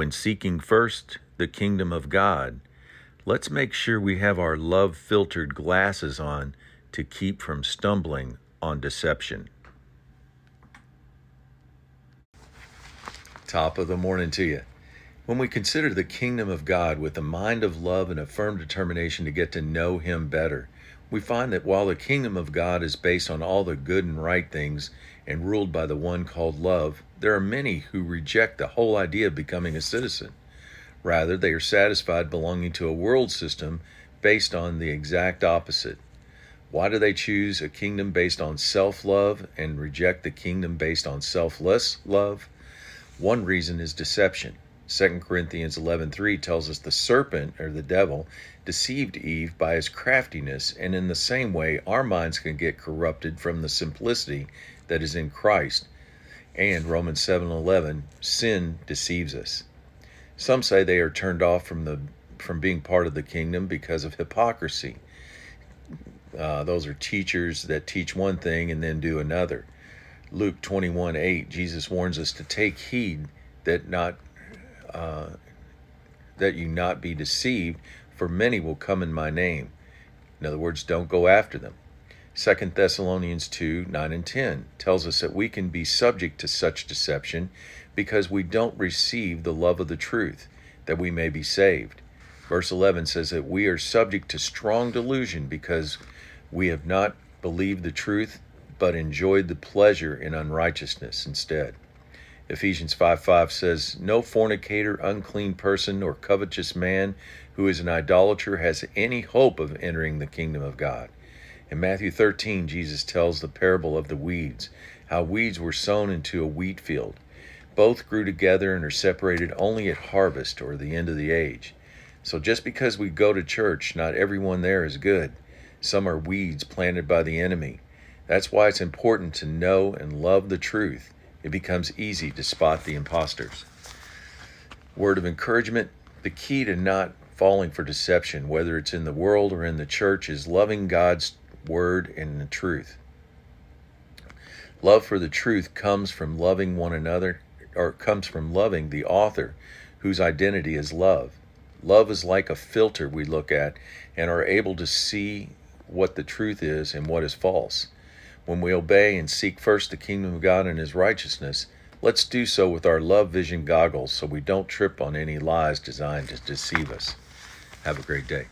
when seeking first the kingdom of God, let's make sure we have our love filtered glasses on to keep from stumbling on deception. Top of the morning to you. When we consider the kingdom of God with a mind of love and a firm determination to get to know Him better, we find that while the kingdom of God is based on all the good and right things and ruled by the one called love, there are many who reject the whole idea of becoming a citizen. Rather, they are satisfied belonging to a world system based on the exact opposite. Why do they choose a kingdom based on self love and reject the kingdom based on selfless love? One reason is deception. 2 Corinthians 11:3 tells us the serpent or the devil deceived Eve by his craftiness and in the same way our minds can get corrupted from the simplicity that is in Christ. And Romans 7:11 sin deceives us. Some say they are turned off from the from being part of the kingdom because of hypocrisy. Uh, those are teachers that teach one thing and then do another. Luke 21 8, Jesus warns us to take heed that not uh, that you not be deceived, for many will come in my name. In other words, don't go after them. 2 Thessalonians 2 9 and 10 tells us that we can be subject to such deception because we don't receive the love of the truth, that we may be saved. Verse 11 says that we are subject to strong delusion because we have not believed the truth, but enjoyed the pleasure in unrighteousness instead. Ephesians 5 5 says, No fornicator, unclean person, or covetous man who is an idolater has any hope of entering the kingdom of God. In Matthew 13, Jesus tells the parable of the weeds, how weeds were sown into a wheat field. Both grew together and are separated only at harvest or the end of the age. So just because we go to church, not everyone there is good. Some are weeds planted by the enemy. That's why it's important to know and love the truth it becomes easy to spot the imposters. Word of encouragement the key to not falling for deception, whether it's in the world or in the church, is loving God's word and the truth. Love for the truth comes from loving one another, or comes from loving the author whose identity is love. Love is like a filter we look at and are able to see what the truth is and what is false. When we obey and seek first the kingdom of God and his righteousness, let's do so with our love vision goggles so we don't trip on any lies designed to deceive us. Have a great day.